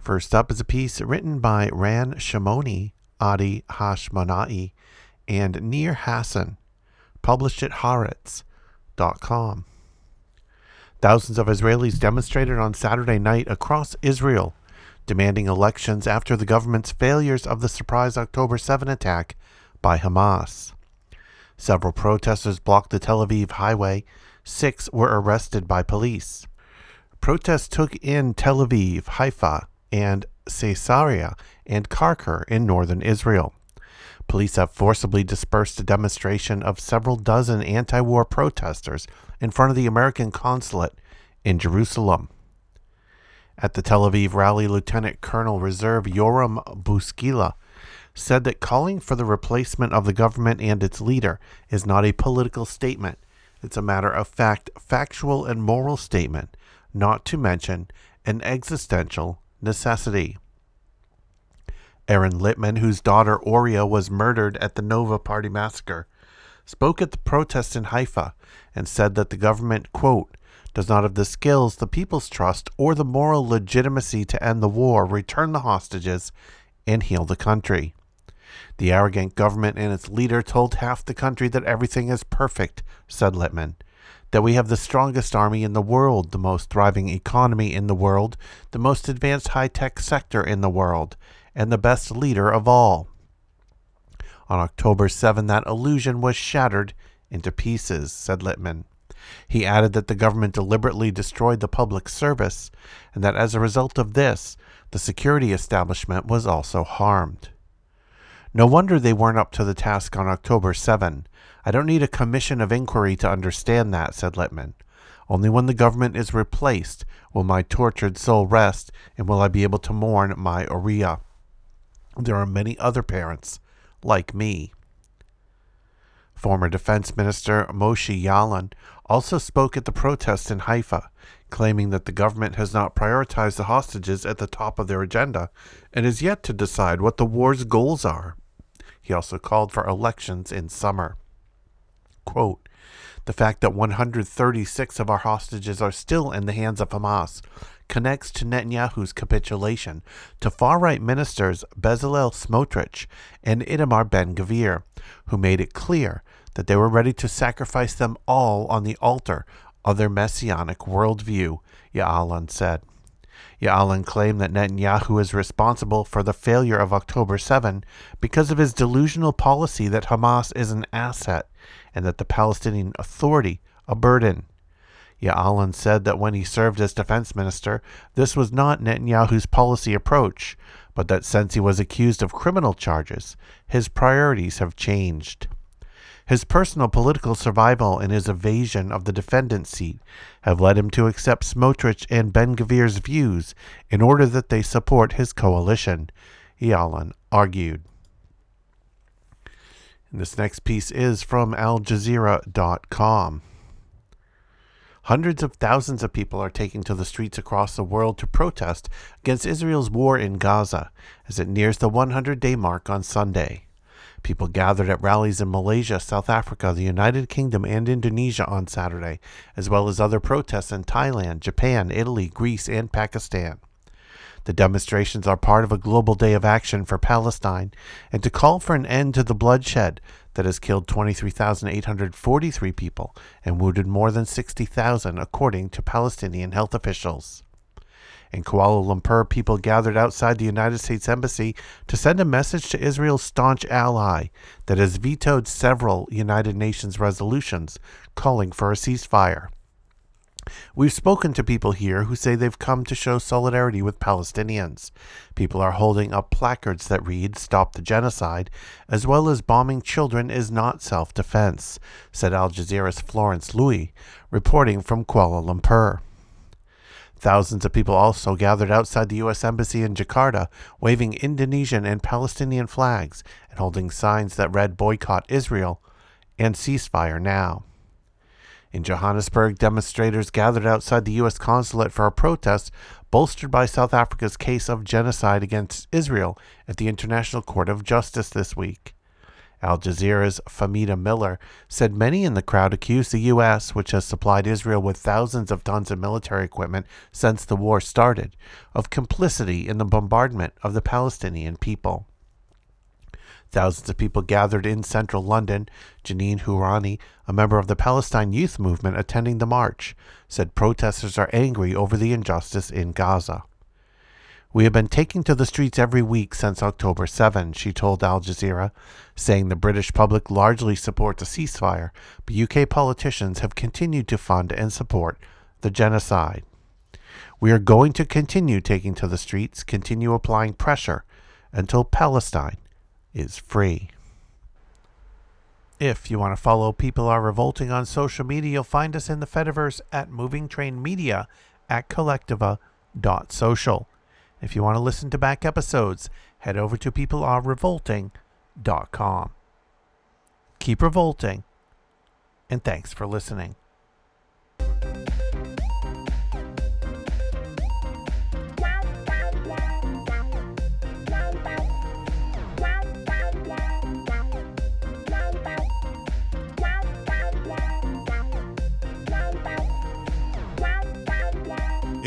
First up is a piece written by Ran Shimoni, Adi Hashmonai, and Nir Hassan, published at Haaretz.com. Thousands of Israelis demonstrated on Saturday night across Israel, demanding elections after the government's failures of the surprise October 7 attack by Hamas. Several protesters blocked the Tel Aviv highway. Six were arrested by police. Protests took in Tel Aviv, Haifa, and Caesarea and Karkur in northern Israel. Police have forcibly dispersed a demonstration of several dozen anti war protesters in front of the American consulate in Jerusalem. At the Tel Aviv rally, Lieutenant Colonel Reserve Yoram Buskila said that calling for the replacement of the government and its leader is not a political statement. It's a matter of fact, factual and moral statement, not to mention an existential necessity. Aaron Littman, whose daughter Oria was murdered at the Nova Party massacre, spoke at the protest in Haifa and said that the government, quote, does not have the skills, the people's trust, or the moral legitimacy to end the war, return the hostages, and heal the country. The arrogant government and its leader told half the country that everything is perfect, said Littman. That we have the strongest army in the world, the most thriving economy in the world, the most advanced high tech sector in the world, and the best leader of all. On October 7, that illusion was shattered into pieces, said Littman. He added that the government deliberately destroyed the public service, and that as a result of this, the security establishment was also harmed. No wonder they weren't up to the task on October 7. I don't need a commission of inquiry to understand that, said Littman. Only when the government is replaced will my tortured soul rest and will I be able to mourn my Oria. There are many other parents like me. Former Defense Minister Moshe Yaalon also spoke at the protest in Haifa, claiming that the government has not prioritized the hostages at the top of their agenda and is yet to decide what the war's goals are. He also called for elections in summer. Quote, the fact that 136 of our hostages are still in the hands of Hamas connects to Netanyahu's capitulation to far right ministers Bezalel Smotrich and Itamar Ben Gvir, who made it clear that they were ready to sacrifice them all on the altar of their messianic worldview, Yaalon said. Yaalon claimed that Netanyahu is responsible for the failure of October 7 because of his delusional policy that Hamas is an asset and that the Palestinian Authority a burden. Yaalon said that when he served as defense minister, this was not Netanyahu's policy approach, but that since he was accused of criminal charges, his priorities have changed. His personal political survival and his evasion of the defendant's seat have led him to accept Smotrich and Ben Gvir's views in order that they support his coalition, Yaalon argued. And this next piece is from AlJazeera.com. Hundreds of thousands of people are taking to the streets across the world to protest against Israel's war in Gaza as it nears the 100 day mark on Sunday. People gathered at rallies in Malaysia, South Africa, the United Kingdom, and Indonesia on Saturday, as well as other protests in Thailand, Japan, Italy, Greece, and Pakistan. The demonstrations are part of a global day of action for Palestine and to call for an end to the bloodshed that has killed 23,843 people and wounded more than 60,000, according to Palestinian health officials. In Kuala Lumpur, people gathered outside the United States Embassy to send a message to Israel's staunch ally that has vetoed several United Nations resolutions calling for a ceasefire. We've spoken to people here who say they've come to show solidarity with Palestinians. People are holding up placards that read, Stop the Genocide, as well as bombing children is not self defense, said Al Jazeera's Florence Looi, reporting from Kuala Lumpur. Thousands of people also gathered outside the U.S. Embassy in Jakarta, waving Indonesian and Palestinian flags and holding signs that read Boycott Israel and Ceasefire Now. In Johannesburg, demonstrators gathered outside the U.S. consulate for a protest bolstered by South Africa's case of genocide against Israel at the International Court of Justice this week. Al Jazeera's Fahmida Miller said many in the crowd accused the U.S., which has supplied Israel with thousands of tons of military equipment since the war started, of complicity in the bombardment of the Palestinian people. Thousands of people gathered in central London. Janine Hourani, a member of the Palestine Youth Movement attending the march, said protesters are angry over the injustice in Gaza. We have been taking to the streets every week since October 7, she told Al Jazeera, saying the British public largely supports a ceasefire, but UK politicians have continued to fund and support the genocide. We are going to continue taking to the streets, continue applying pressure until Palestine is free. If you want to follow People Are Revolting on social media, you'll find us in the Fediverse at Moving Train Media at kolektiva.social. If you want to listen to back episodes, head over to peoplearerevolting.com. Keep revolting, and thanks for listening.